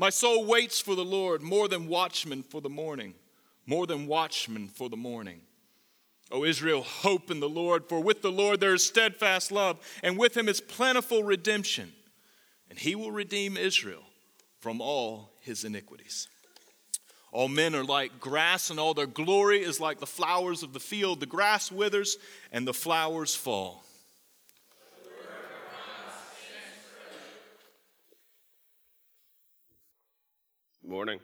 My soul waits for the Lord more than watchmen for the morning, more than watchmen for the morning. O Israel, hope in the Lord, for with the Lord there is steadfast love, and with him is plentiful redemption, and he will redeem Israel from all his iniquities. All men are like grass, and all their glory is like the flowers of the field. The grass withers, and the flowers fall morning.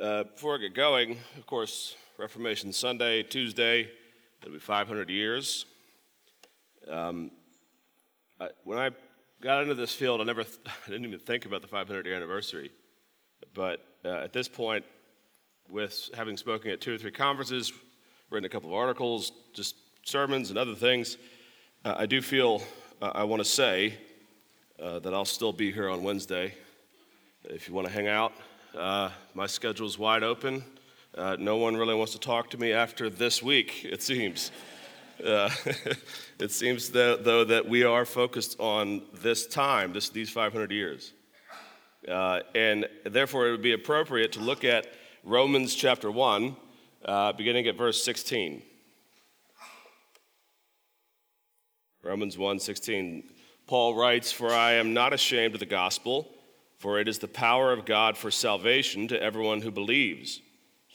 Uh, before I get going, of course, Reformation Sunday, Tuesday, it'll be 500 years. Um, I, when I got into this field, I never, th- I didn't even think about the 500 year anniversary. But uh, at this point, with having spoken at two or three conferences, written a couple of articles, just sermons and other things, uh, I do feel uh, I want to say uh, that I'll still be here on Wednesday. If you want to hang out, uh, my schedule is wide open. Uh, no one really wants to talk to me after this week, it seems. Uh, it seems that, though that we are focused on this time, this, these 500 years. Uh, and therefore, it would be appropriate to look at Romans chapter 1, beginning at verse 16. Romans 1 16. Paul writes, For I am not ashamed of the gospel, for it is the power of God for salvation to everyone who believes,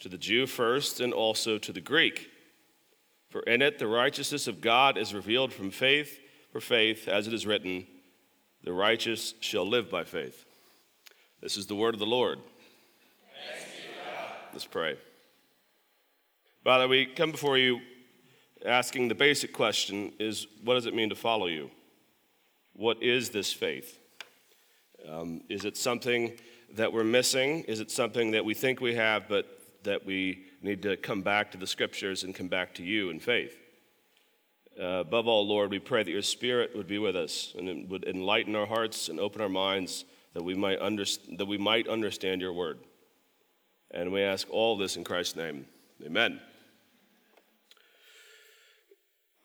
to the Jew first, and also to the Greek. For in it the righteousness of God is revealed from faith for faith, as it is written, The righteous shall live by faith. This is the word of the Lord. Let's pray. Father, we come before you asking the basic question is what does it mean to follow you? What is this faith? Um, is it something that we're missing? Is it something that we think we have, but that we need to come back to the scriptures and come back to you in faith? Uh, above all, Lord, we pray that your Spirit would be with us and it would enlighten our hearts and open our minds that we might, underst- that we might understand your word. And we ask all this in Christ's name. Amen.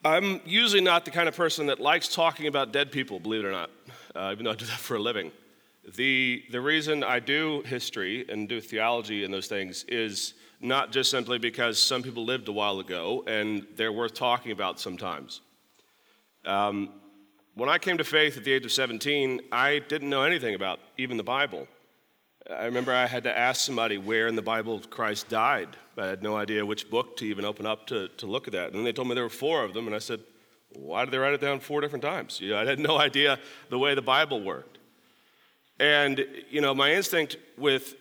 I'm usually not the kind of person that likes talking about dead people, believe it or not, uh, even though I do that for a living. The, the reason I do history and do theology and those things is not just simply because some people lived a while ago and they're worth talking about sometimes. Um, when I came to faith at the age of 17, I didn't know anything about even the Bible. I remember I had to ask somebody where in the Bible Christ died. I had no idea which book to even open up to, to look at that. And then they told me there were four of them, and I said, why did they write it down four different times? You know, I had no idea the way the Bible worked. And, you know, my instinct with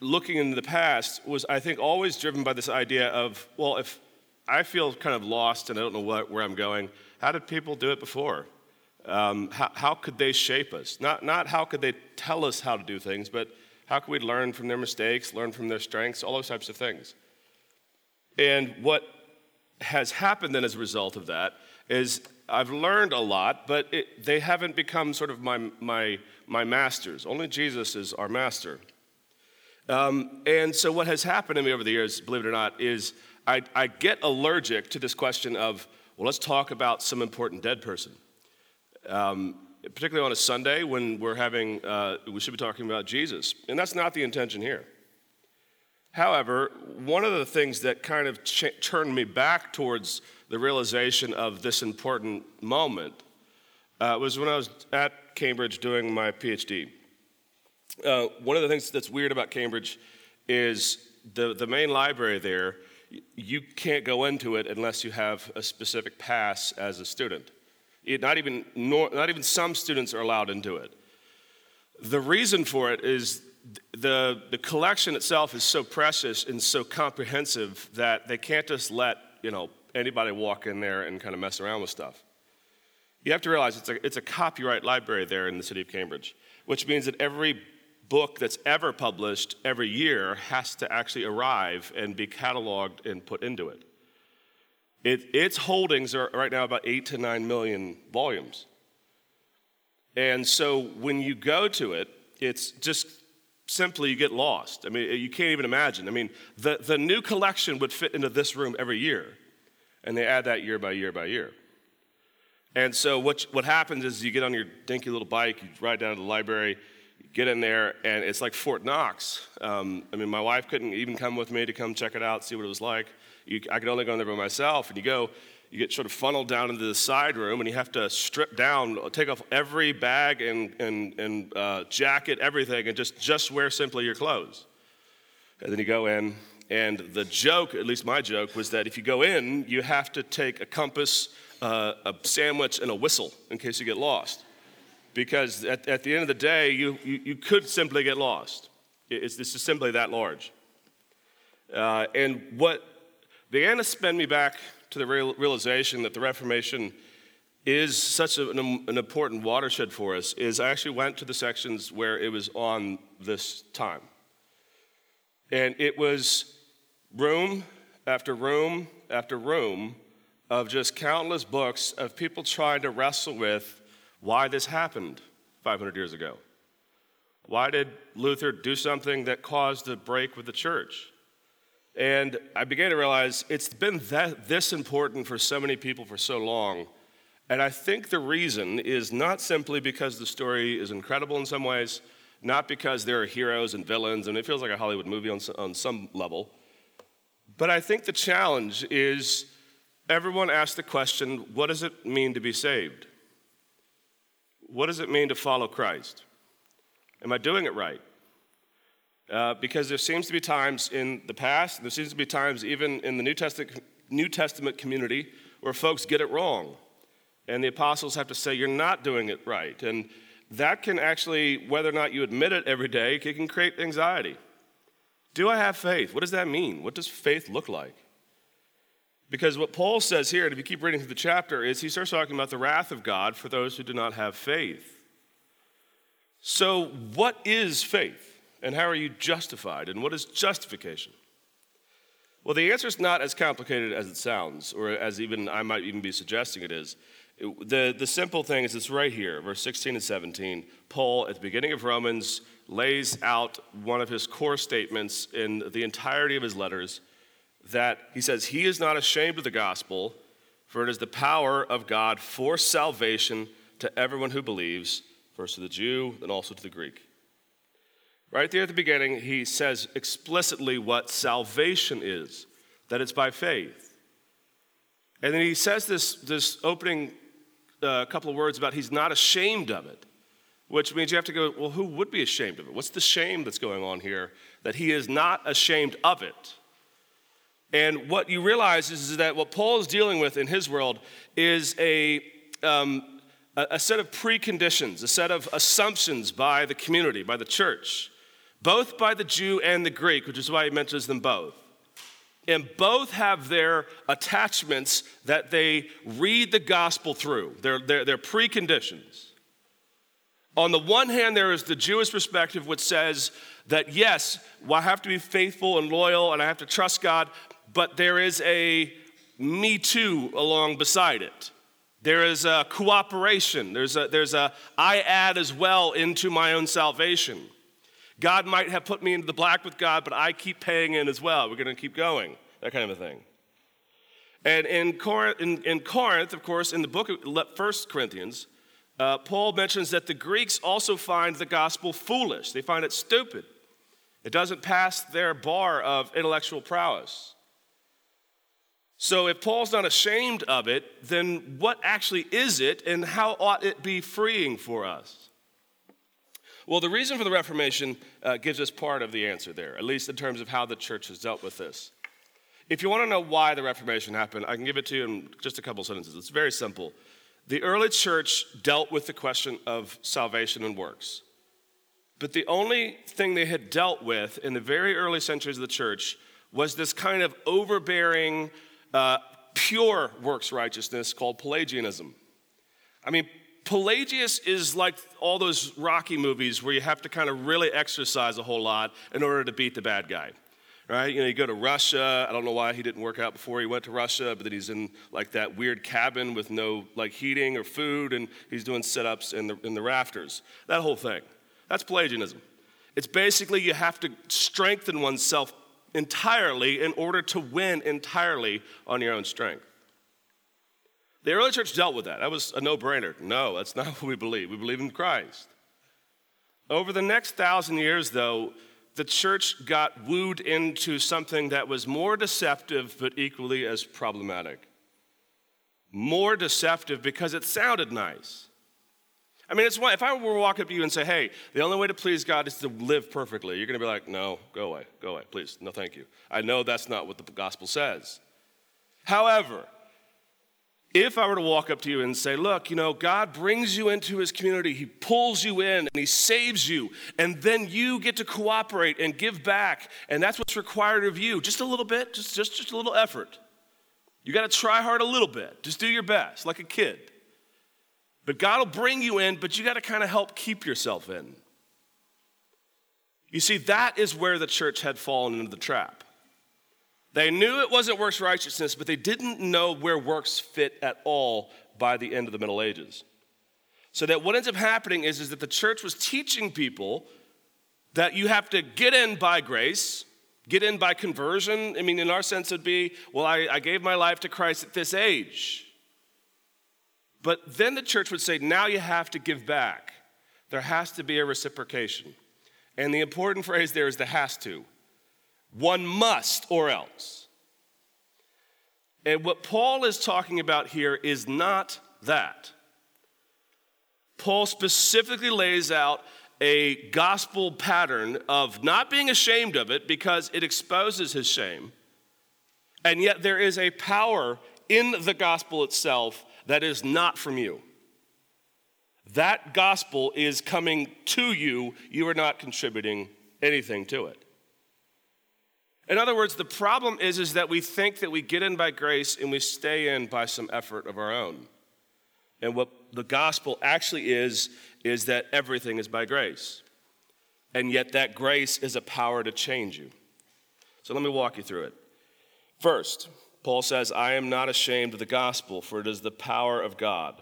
looking into the past was, I think, always driven by this idea of, well, if I feel kind of lost and I don't know what, where I'm going, how did people do it before? Um, how, how, could they shape us? Not, not how could they tell us how to do things, but how could we learn from their mistakes, learn from their strengths, all those types of things. And what has happened then as a result of that is I've learned a lot, but it, they haven't become sort of my, my, my masters. Only Jesus is our master. Um, and so, what has happened to me over the years, believe it or not, is I, I get allergic to this question of, well, let's talk about some important dead person. Um, particularly on a Sunday when we're having, uh, we should be talking about Jesus. And that's not the intention here. However, one of the things that kind of ch- turned me back towards the realization of this important moment uh, was when I was at Cambridge doing my PhD. Uh, one of the things that's weird about Cambridge is the, the main library there, you can't go into it unless you have a specific pass as a student. It, not, even, nor, not even some students are allowed into it. The reason for it is the, the collection itself is so precious and so comprehensive that they can't just let you know, anybody walk in there and kind of mess around with stuff. You have to realize it's a, it's a copyright library there in the city of Cambridge, which means that every book that's ever published every year has to actually arrive and be cataloged and put into it. It its holdings are right now about eight to nine million volumes. And so when you go to it, it's just simply you get lost. I mean, you can't even imagine. I mean, the, the new collection would fit into this room every year, and they add that year by year by year. And so what, what happens is you get on your dinky little bike, you ride down to the library, get in there, and it's like Fort Knox. Um, I mean, my wife couldn't even come with me to come check it out, see what it was like. You, I could only go in there by myself, and you go, you get sort of funneled down into the side room, and you have to strip down, take off every bag and, and, and uh, jacket, everything, and just, just wear simply your clothes. And then you go in, and the joke, at least my joke, was that if you go in, you have to take a compass, uh, a sandwich, and a whistle in case you get lost because at, at the end of the day, you, you, you could simply get lost. It's, this is simply that large. Uh, and what began to spin me back to the real, realization that the Reformation is such a, an, an important watershed for us is I actually went to the sections where it was on this time. And it was room after room after room of just countless books of people trying to wrestle with why this happened 500 years ago. Why did Luther do something that caused a break with the church? And I began to realize it's been that, this important for so many people for so long. And I think the reason is not simply because the story is incredible in some ways, not because there are heroes and villains, and it feels like a Hollywood movie on, on some level. But I think the challenge is everyone asks the question what does it mean to be saved? What does it mean to follow Christ? Am I doing it right? Uh, because there seems to be times in the past, there seems to be times even in the New Testament, New Testament community where folks get it wrong. And the apostles have to say, You're not doing it right. And that can actually, whether or not you admit it every day, it can create anxiety. Do I have faith? What does that mean? What does faith look like? Because what Paul says here, and if you keep reading through the chapter, is he starts talking about the wrath of God for those who do not have faith. So, what is faith? And how are you justified? And what is justification? Well, the answer is not as complicated as it sounds, or as even I might even be suggesting it is. the, the simple thing is it's right here, verse 16 and 17. Paul, at the beginning of Romans, lays out one of his core statements in the entirety of his letters that he says, He is not ashamed of the gospel, for it is the power of God for salvation to everyone who believes, first to the Jew, then also to the Greek. Right there at the beginning, he says explicitly what salvation is that it's by faith. And then he says this, this opening uh, couple of words about he's not ashamed of it, which means you have to go, well, who would be ashamed of it? What's the shame that's going on here? That he is not ashamed of it. And what you realize is, is that what Paul is dealing with in his world is a, um, a set of preconditions, a set of assumptions by the community, by the church, both by the Jew and the Greek, which is why he mentions them both. And both have their attachments that they read the gospel through, their, their, their preconditions. On the one hand, there is the Jewish perspective, which says that yes, well, I have to be faithful and loyal and I have to trust God, but there is a me too along beside it. There is a cooperation. There's a, there's a I add as well into my own salvation. God might have put me into the black with God, but I keep paying in as well. We're going to keep going. That kind of a thing. And in Corinth, in, in Corinth, of course, in the book of 1 Corinthians, uh, Paul mentions that the Greeks also find the gospel foolish. They find it stupid. It doesn't pass their bar of intellectual prowess. So, if Paul's not ashamed of it, then what actually is it and how ought it be freeing for us? Well, the reason for the Reformation uh, gives us part of the answer there, at least in terms of how the church has dealt with this. If you want to know why the Reformation happened, I can give it to you in just a couple sentences. It's very simple. The early church dealt with the question of salvation and works. But the only thing they had dealt with in the very early centuries of the church was this kind of overbearing, uh, pure works righteousness called Pelagianism. I mean, Pelagius is like all those Rocky movies where you have to kind of really exercise a whole lot in order to beat the bad guy. Right? You know, you go to Russia. I don't know why he didn't work out before he went to Russia, but then he's in like that weird cabin with no like heating or food, and he's doing sit-ups in the in the rafters. That whole thing. That's Pelagianism. It's basically you have to strengthen oneself entirely in order to win entirely on your own strength. The early church dealt with that. That was a no brainer. No, that's not what we believe. We believe in Christ. Over the next thousand years, though, the church got wooed into something that was more deceptive but equally as problematic. More deceptive because it sounded nice. I mean, it's one, if I were to walk up to you and say, hey, the only way to please God is to live perfectly, you're going to be like, no, go away, go away, please, no, thank you. I know that's not what the gospel says. However, if I were to walk up to you and say, Look, you know, God brings you into his community, he pulls you in and he saves you, and then you get to cooperate and give back, and that's what's required of you. Just a little bit, just, just, just a little effort. You got to try hard a little bit, just do your best, like a kid. But God will bring you in, but you got to kind of help keep yourself in. You see, that is where the church had fallen into the trap. They knew it wasn't works righteousness, but they didn't know where works fit at all by the end of the Middle Ages. So that what ends up happening is, is that the church was teaching people that you have to get in by grace, get in by conversion. I mean, in our sense, it'd be, well, I, I gave my life to Christ at this age. But then the church would say, now you have to give back. There has to be a reciprocation. And the important phrase there is the has to. One must or else. And what Paul is talking about here is not that. Paul specifically lays out a gospel pattern of not being ashamed of it because it exposes his shame. And yet there is a power in the gospel itself that is not from you. That gospel is coming to you, you are not contributing anything to it. In other words, the problem is, is that we think that we get in by grace and we stay in by some effort of our own. And what the gospel actually is, is that everything is by grace. And yet that grace is a power to change you. So let me walk you through it. First, Paul says, I am not ashamed of the gospel, for it is the power of God.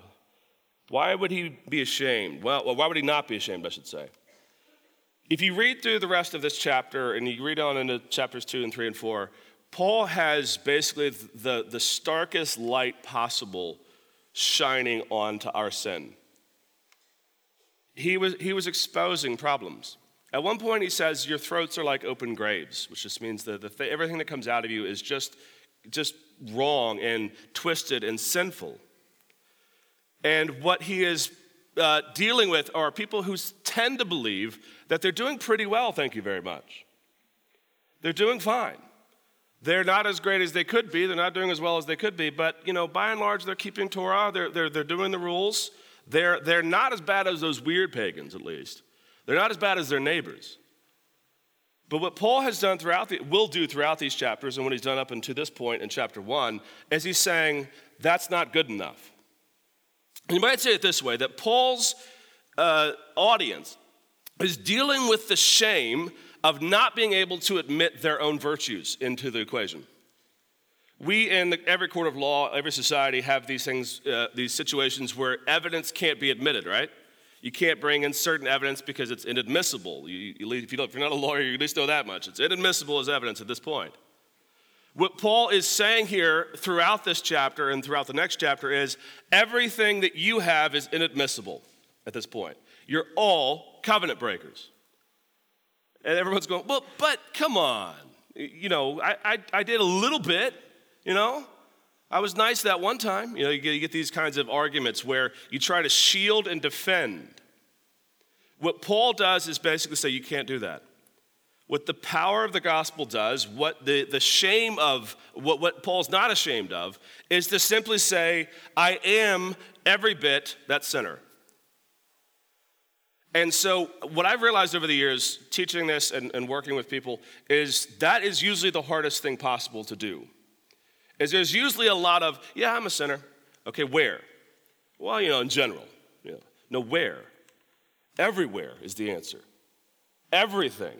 Why would he be ashamed? Well, why would he not be ashamed, I should say? If you read through the rest of this chapter and you read on into chapters 2 and 3 and 4, Paul has basically the, the starkest light possible shining onto our sin. He was, he was exposing problems. At one point, he says, Your throats are like open graves, which just means that everything that comes out of you is just just wrong and twisted and sinful. And what he is uh, dealing with are people who tend to believe that they're doing pretty well, thank you very much. They're doing fine. They're not as great as they could be. They're not doing as well as they could be. But, you know, by and large, they're keeping Torah. They're, they're, they're doing the rules. They're, they're not as bad as those weird pagans, at least. They're not as bad as their neighbors. But what Paul has done throughout the, will do throughout these chapters, and what he's done up until this point in chapter one, is he's saying that's not good enough. And you might say it this way: that Paul's uh, audience is dealing with the shame of not being able to admit their own virtues into the equation. We in the, every court of law, every society have these things, uh, these situations where evidence can't be admitted, right? You can't bring in certain evidence because it's inadmissible. You, you, if, you if you're not a lawyer, you at least know that much. It's inadmissible as evidence at this point. What Paul is saying here throughout this chapter and throughout the next chapter is everything that you have is inadmissible at this point. You're all covenant breakers. And everyone's going, well, but come on. You know, I, I, I did a little bit, you know. I was nice that one time. You know, you get, you get these kinds of arguments where you try to shield and defend. What Paul does is basically say you can't do that. What the power of the gospel does, what the, the shame of, what, what Paul's not ashamed of, is to simply say, I am every bit that sinner. And so, what I've realized over the years, teaching this and, and working with people, is that is usually the hardest thing possible to do is there's usually a lot of, yeah, I'm a sinner. Okay, where? Well, you know, in general. You know. No, where? Everywhere is the answer. Everything.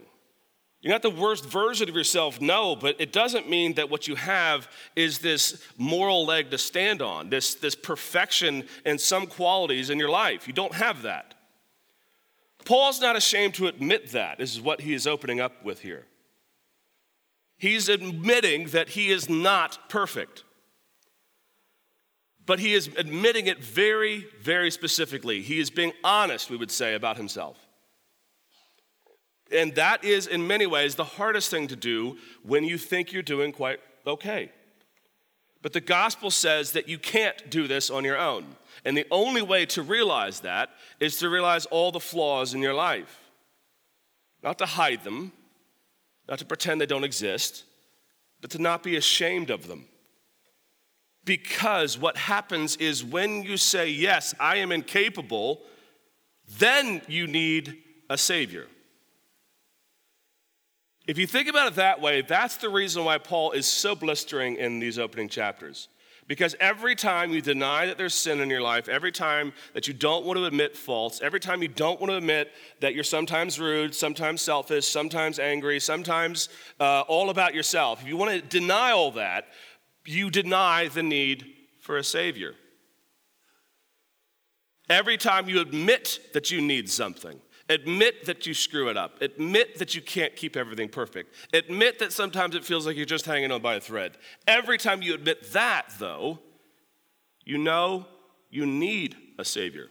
You're not the worst version of yourself, no, but it doesn't mean that what you have is this moral leg to stand on, this, this perfection and some qualities in your life. You don't have that. Paul's not ashamed to admit that. This is what he is opening up with here. He's admitting that he is not perfect. But he is admitting it very, very specifically. He is being honest, we would say, about himself. And that is, in many ways, the hardest thing to do when you think you're doing quite okay. But the gospel says that you can't do this on your own. And the only way to realize that is to realize all the flaws in your life. Not to hide them, not to pretend they don't exist, but to not be ashamed of them. Because what happens is when you say, Yes, I am incapable, then you need a Savior. If you think about it that way, that's the reason why Paul is so blistering in these opening chapters. Because every time you deny that there's sin in your life, every time that you don't want to admit faults, every time you don't want to admit that you're sometimes rude, sometimes selfish, sometimes angry, sometimes uh, all about yourself, if you want to deny all that, you deny the need for a Savior. Every time you admit that you need something, Admit that you screw it up. Admit that you can't keep everything perfect. Admit that sometimes it feels like you're just hanging on by a thread. Every time you admit that, though, you know you need a Savior.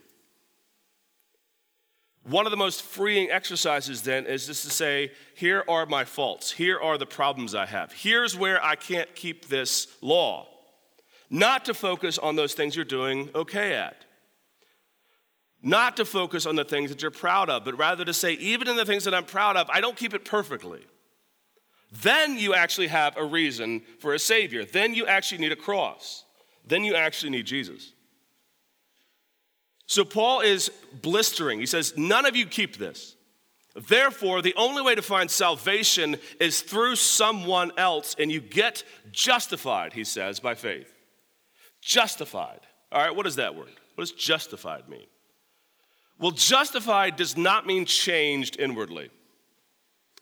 One of the most freeing exercises then is just to say, here are my faults. Here are the problems I have. Here's where I can't keep this law. Not to focus on those things you're doing okay at not to focus on the things that you're proud of, but rather to say, even in the things that I'm proud of, I don't keep it perfectly. Then you actually have a reason for a Savior. Then you actually need a cross. Then you actually need Jesus. So Paul is blistering. He says, None of you keep this. Therefore, the only way to find salvation is through someone else, and you get justified, he says, by faith. Justified. All right, what does that word? What does justified mean? Well, justified does not mean changed inwardly.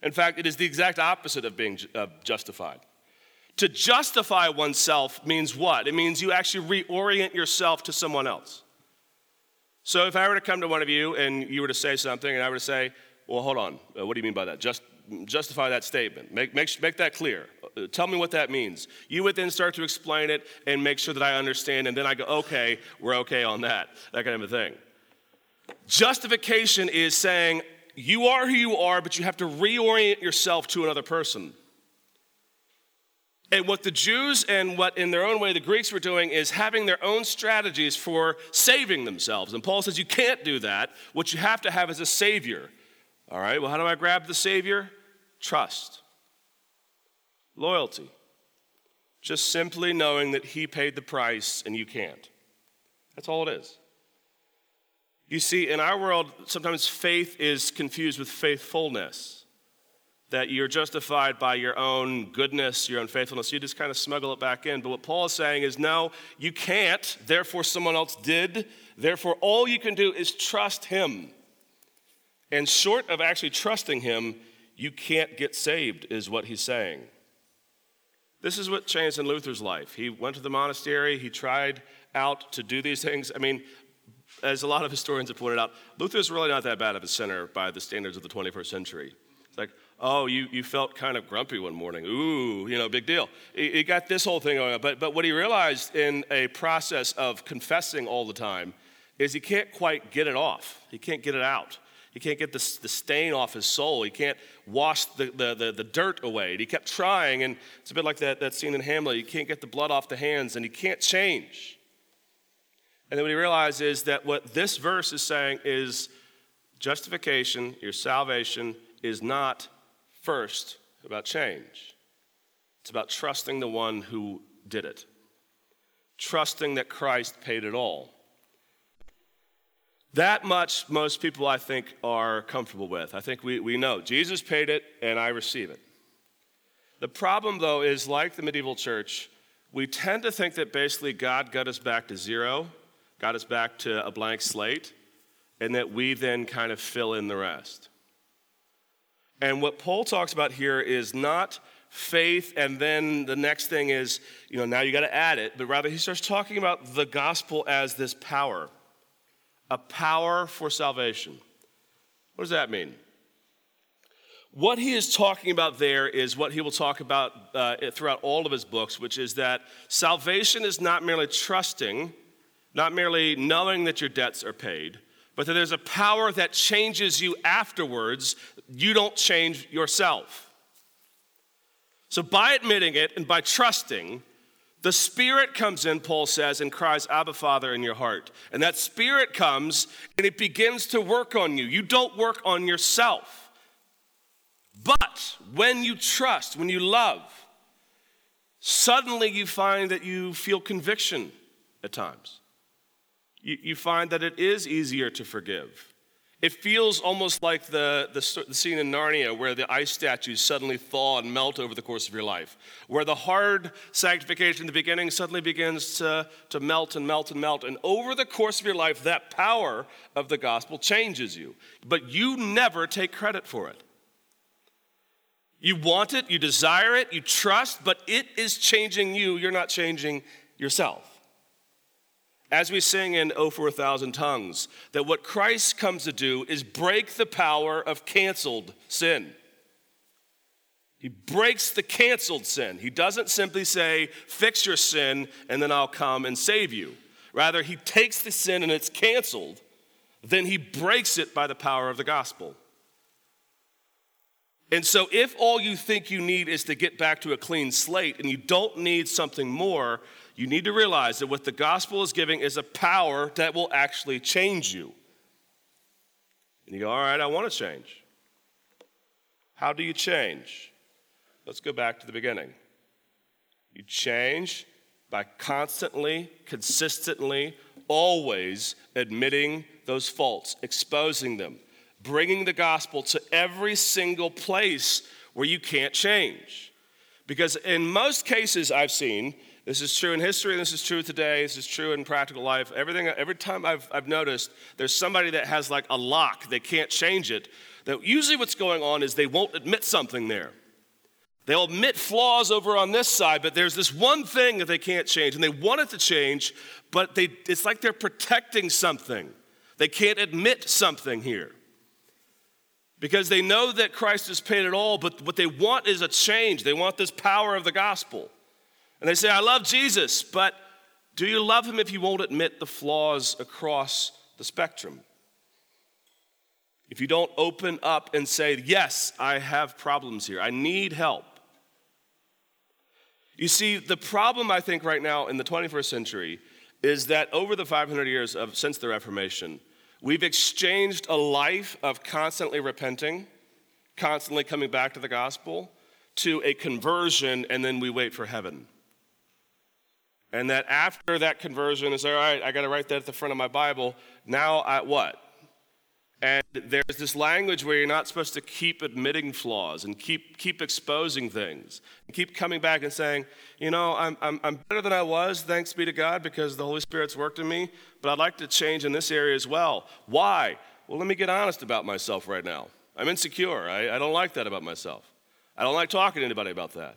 In fact, it is the exact opposite of being justified. To justify oneself means what? It means you actually reorient yourself to someone else. So if I were to come to one of you and you were to say something, and I were to say, well, hold on, uh, what do you mean by that? Just justify that statement. Make, make, make that clear. Uh, tell me what that means. You would then start to explain it and make sure that I understand, and then I go, okay, we're okay on that, that kind of a thing. Justification is saying you are who you are, but you have to reorient yourself to another person. And what the Jews and what in their own way the Greeks were doing is having their own strategies for saving themselves. And Paul says you can't do that. What you have to have is a Savior. All right, well, how do I grab the Savior? Trust, loyalty. Just simply knowing that He paid the price and you can't. That's all it is. You see, in our world, sometimes faith is confused with faithfulness. That you're justified by your own goodness, your own faithfulness. You just kind of smuggle it back in. But what Paul is saying is no, you can't. Therefore, someone else did. Therefore, all you can do is trust him. And short of actually trusting him, you can't get saved, is what he's saying. This is what changed in Luther's life. He went to the monastery, he tried out to do these things. I mean, as a lot of historians have pointed out, Luther is really not that bad of a sinner by the standards of the 21st century. It's like, oh, you, you felt kind of grumpy one morning. Ooh, you know, big deal. He, he got this whole thing going on. But, but what he realized in a process of confessing all the time is he can't quite get it off, he can't get it out. He can't get the, the stain off his soul. He can't wash the, the, the, the, dirt away. And he kept trying, and it's a bit like that, that scene in Hamlet. He can't get the blood off the hands, and he can't change. And then what he realizes is that what this verse is saying is justification, your salvation, is not first about change. It's about trusting the one who did it, trusting that Christ paid it all. That much most people, I think, are comfortable with. I think we, we know Jesus paid it and I receive it. The problem, though, is like the medieval church, we tend to think that basically God got us back to zero got us back to a blank slate, and that we then kind of fill in the rest. And what Paul talks about here is not faith, and then the next thing is, you know, now you got to add it, but rather he starts talking about the gospel as this power, a power for salvation. What does that mean? What he is talking about there is what he will talk about uh, throughout all of his books, which is that salvation is not merely trusting, not merely knowing that your debts are paid, but that there's a power that changes you afterwards. You don't change yourself. So, by admitting it and by trusting, the Spirit comes in, Paul says, and cries, Abba, Father, in your heart. And that Spirit comes and it begins to work on you. You don't work on yourself. But when you trust, when you love, suddenly you find that you feel conviction at times. You, you find that it is easier to forgive. It feels almost like the, the, the, scene in Narnia where the ice statues suddenly thaw and melt over the course of your life, where the hard sanctification in the beginning suddenly begins to, to melt and melt and melt. And over the course of your life, that power of the gospel changes you. But you never take credit for it. You want it, you desire it, you trust, but it is changing you. You're not changing yourself. As we sing in Oh for a Thousand Tongues, that what Christ comes to do is break the power of canceled sin. He breaks the canceled sin. He doesn't simply say, fix your sin and then I'll come and save you. Rather, he takes the sin and it's canceled, then he breaks it by the power of the gospel. And so, if all you think you need is to get back to a clean slate and you don't need something more, you need to realize that what the gospel is giving is a power that will actually change you. And you go, All right, I want to change. How do you change? Let's go back to the beginning. You change by constantly, consistently, always admitting those faults, exposing them, bringing the gospel to every single place where you can't change. Because in most cases I've seen, this is true in history, this is true today, this is true in practical life. Everything, every time I've, I've noticed, there's somebody that has like a lock, they can't change it. That usually what's going on is they won't admit something there. They'll admit flaws over on this side, but there's this one thing that they can't change, and they want it to change, but they, it's like they're protecting something. They can't admit something here because they know that Christ has paid it all, but what they want is a change. They want this power of the gospel. And they say, I love Jesus, but do you love him if you won't admit the flaws across the spectrum? If you don't open up and say, Yes, I have problems here, I need help. You see, the problem I think right now in the 21st century is that over the 500 years of, since the Reformation, We've exchanged a life of constantly repenting, constantly coming back to the gospel, to a conversion, and then we wait for heaven. And that after that conversion is all right, I got to write that at the front of my Bible. Now at what? And there's this language where you're not supposed to keep admitting flaws and keep, keep exposing things and keep coming back and saying, you know, I'm, I'm, I'm better than I was, thanks be to God, because the Holy Spirit's worked in me, but I'd like to change in this area as well. Why? Well, let me get honest about myself right now. I'm insecure. I, I don't like that about myself. I don't like talking to anybody about that.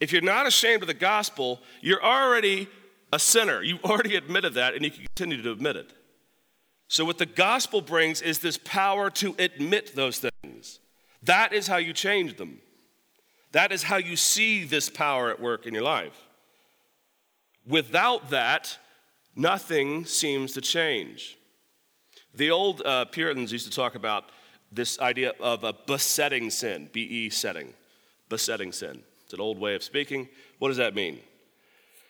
If you're not ashamed of the gospel, you're already a sinner. You've already admitted that, and you can continue to admit it. So, what the gospel brings is this power to admit those things. That is how you change them. That is how you see this power at work in your life. Without that, nothing seems to change. The old uh, Puritans used to talk about this idea of a besetting sin, B E setting, besetting sin. It's an old way of speaking. What does that mean?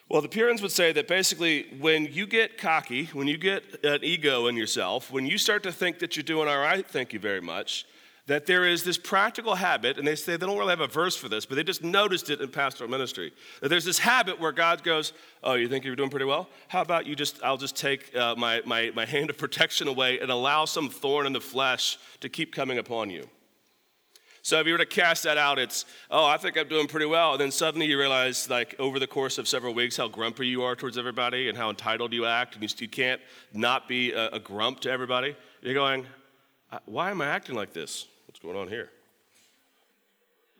Well, the Puritans would say that basically, when you get cocky, when you get an ego in yourself, when you start to think that you're doing all right, thank you very much, that there is this practical habit, and they say they don't really have a verse for this, but they just noticed it in pastoral ministry. That there's this habit where God goes, Oh, you think you're doing pretty well? How about you just, I'll just take uh, my, my, my hand of protection away and allow some thorn in the flesh to keep coming upon you. So if you were to cast that out, it's, oh, I think I'm doing pretty well. And then suddenly you realize, like, over the course of several weeks, how grumpy you are towards everybody and how entitled you act. And you, you can't not be a, a grump to everybody. You're going, why am I acting like this? What's going on here?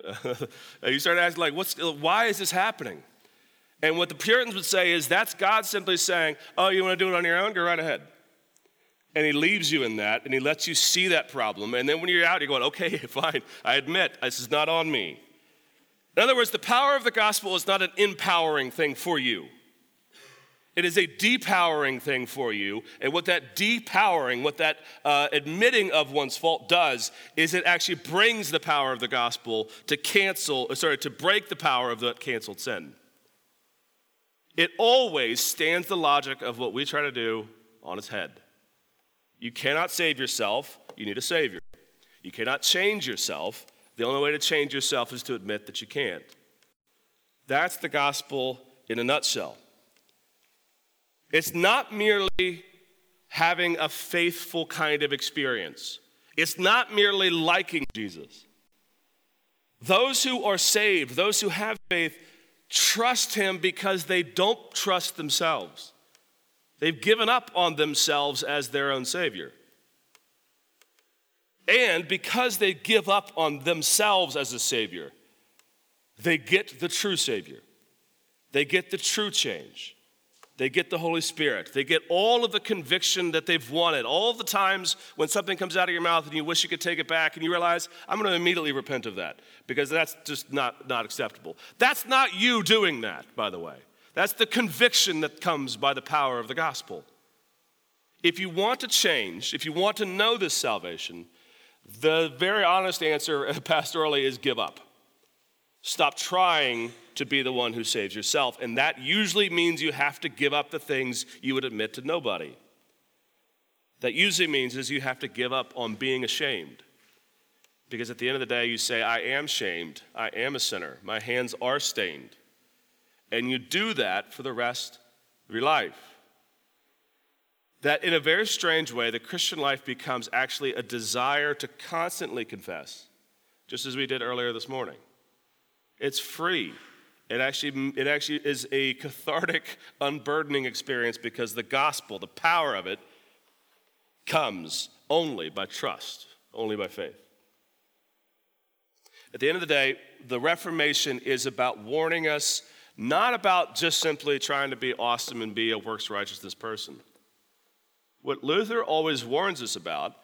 you start asking, like, what's, why is this happening? And what the Puritans would say is that's God simply saying, oh, you want to do it on your own? Go right ahead. And he leaves you in that and he lets you see that problem. And then when you're out, you're going, okay, fine, I admit this is not on me. In other words, the power of the gospel is not an empowering thing for you. It is a depowering thing for you. And what that depowering, what that uh, admitting of one's fault does, is it actually brings the power of the gospel to cancel, sorry, to break the power of that canceled sin. It always stands the logic of what we try to do on its head. You cannot save yourself, you need a Savior. You cannot change yourself. The only way to change yourself is to admit that you can't. That's the gospel in a nutshell. It's not merely having a faithful kind of experience, it's not merely liking Jesus. Those who are saved, those who have faith, trust him because they don't trust themselves. They've given up on themselves as their own Savior. And because they give up on themselves as a Savior, they get the true Savior. They get the true change. They get the Holy Spirit. They get all of the conviction that they've wanted. All the times when something comes out of your mouth and you wish you could take it back and you realize, I'm going to immediately repent of that because that's just not, not acceptable. That's not you doing that, by the way. That's the conviction that comes by the power of the gospel. If you want to change, if you want to know this salvation, the very honest answer pastorally is give up. Stop trying to be the one who saves yourself. And that usually means you have to give up the things you would admit to nobody. That usually means is you have to give up on being ashamed. Because at the end of the day, you say, I am shamed. I am a sinner. My hands are stained. And you do that for the rest of your life. That in a very strange way, the Christian life becomes actually a desire to constantly confess, just as we did earlier this morning. It's free. It actually, it actually is a cathartic, unburdening experience because the gospel, the power of it, comes only by trust, only by faith. At the end of the day, the Reformation is about warning us not about just simply trying to be awesome and be a works righteousness person. What Luther always warns us about,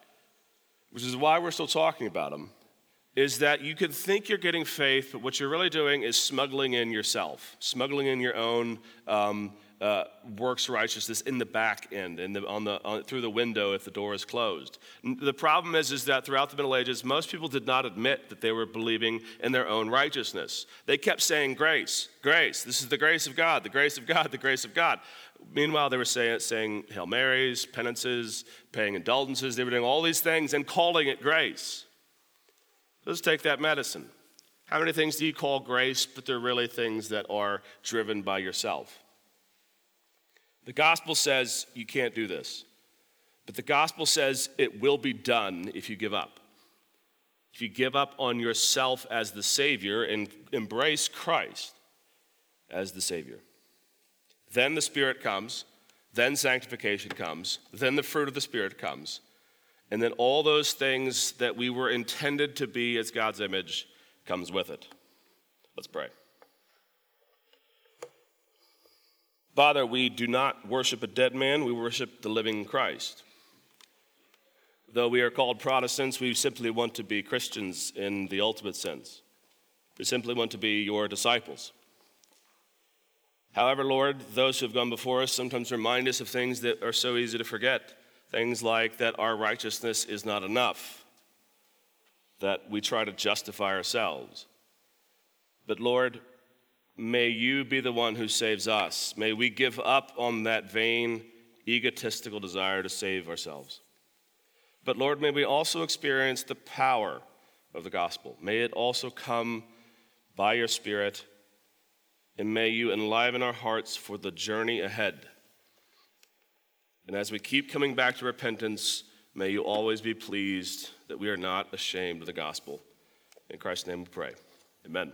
which is why we're still talking about him, is that you can think you're getting faith, but what you're really doing is smuggling in yourself, smuggling in your own um, uh, works righteousness in the back end, the, on the, on, through the window if the door is closed. The problem is, is that throughout the Middle Ages, most people did not admit that they were believing in their own righteousness. They kept saying, Grace, grace, this is the grace of God, the grace of God, the grace of God. Meanwhile, they were saying, saying Hail Marys, penances, paying indulgences, they were doing all these things and calling it grace. Let's take that medicine. How many things do you call grace, but they're really things that are driven by yourself? The gospel says you can't do this, but the gospel says it will be done if you give up. If you give up on yourself as the Savior and embrace Christ as the Savior, then the Spirit comes, then sanctification comes, then the fruit of the Spirit comes, and then all those things that we were intended to be as God's image comes with it. Let's pray. Father, we do not worship a dead man, we worship the living Christ. Though we are called Protestants, we simply want to be Christians in the ultimate sense. We simply want to be your disciples. However, Lord, those who have gone before us sometimes remind us of things that are so easy to forget. Things like that our righteousness is not enough, that we try to justify ourselves. But Lord, May you be the one who saves us. May we give up on that vain, egotistical desire to save ourselves. But Lord, may we also experience the power of the gospel. May it also come by your Spirit, and may you enliven our hearts for the journey ahead. And as we keep coming back to repentance, may you always be pleased that we are not ashamed of the gospel. In Christ's name we pray. Amen.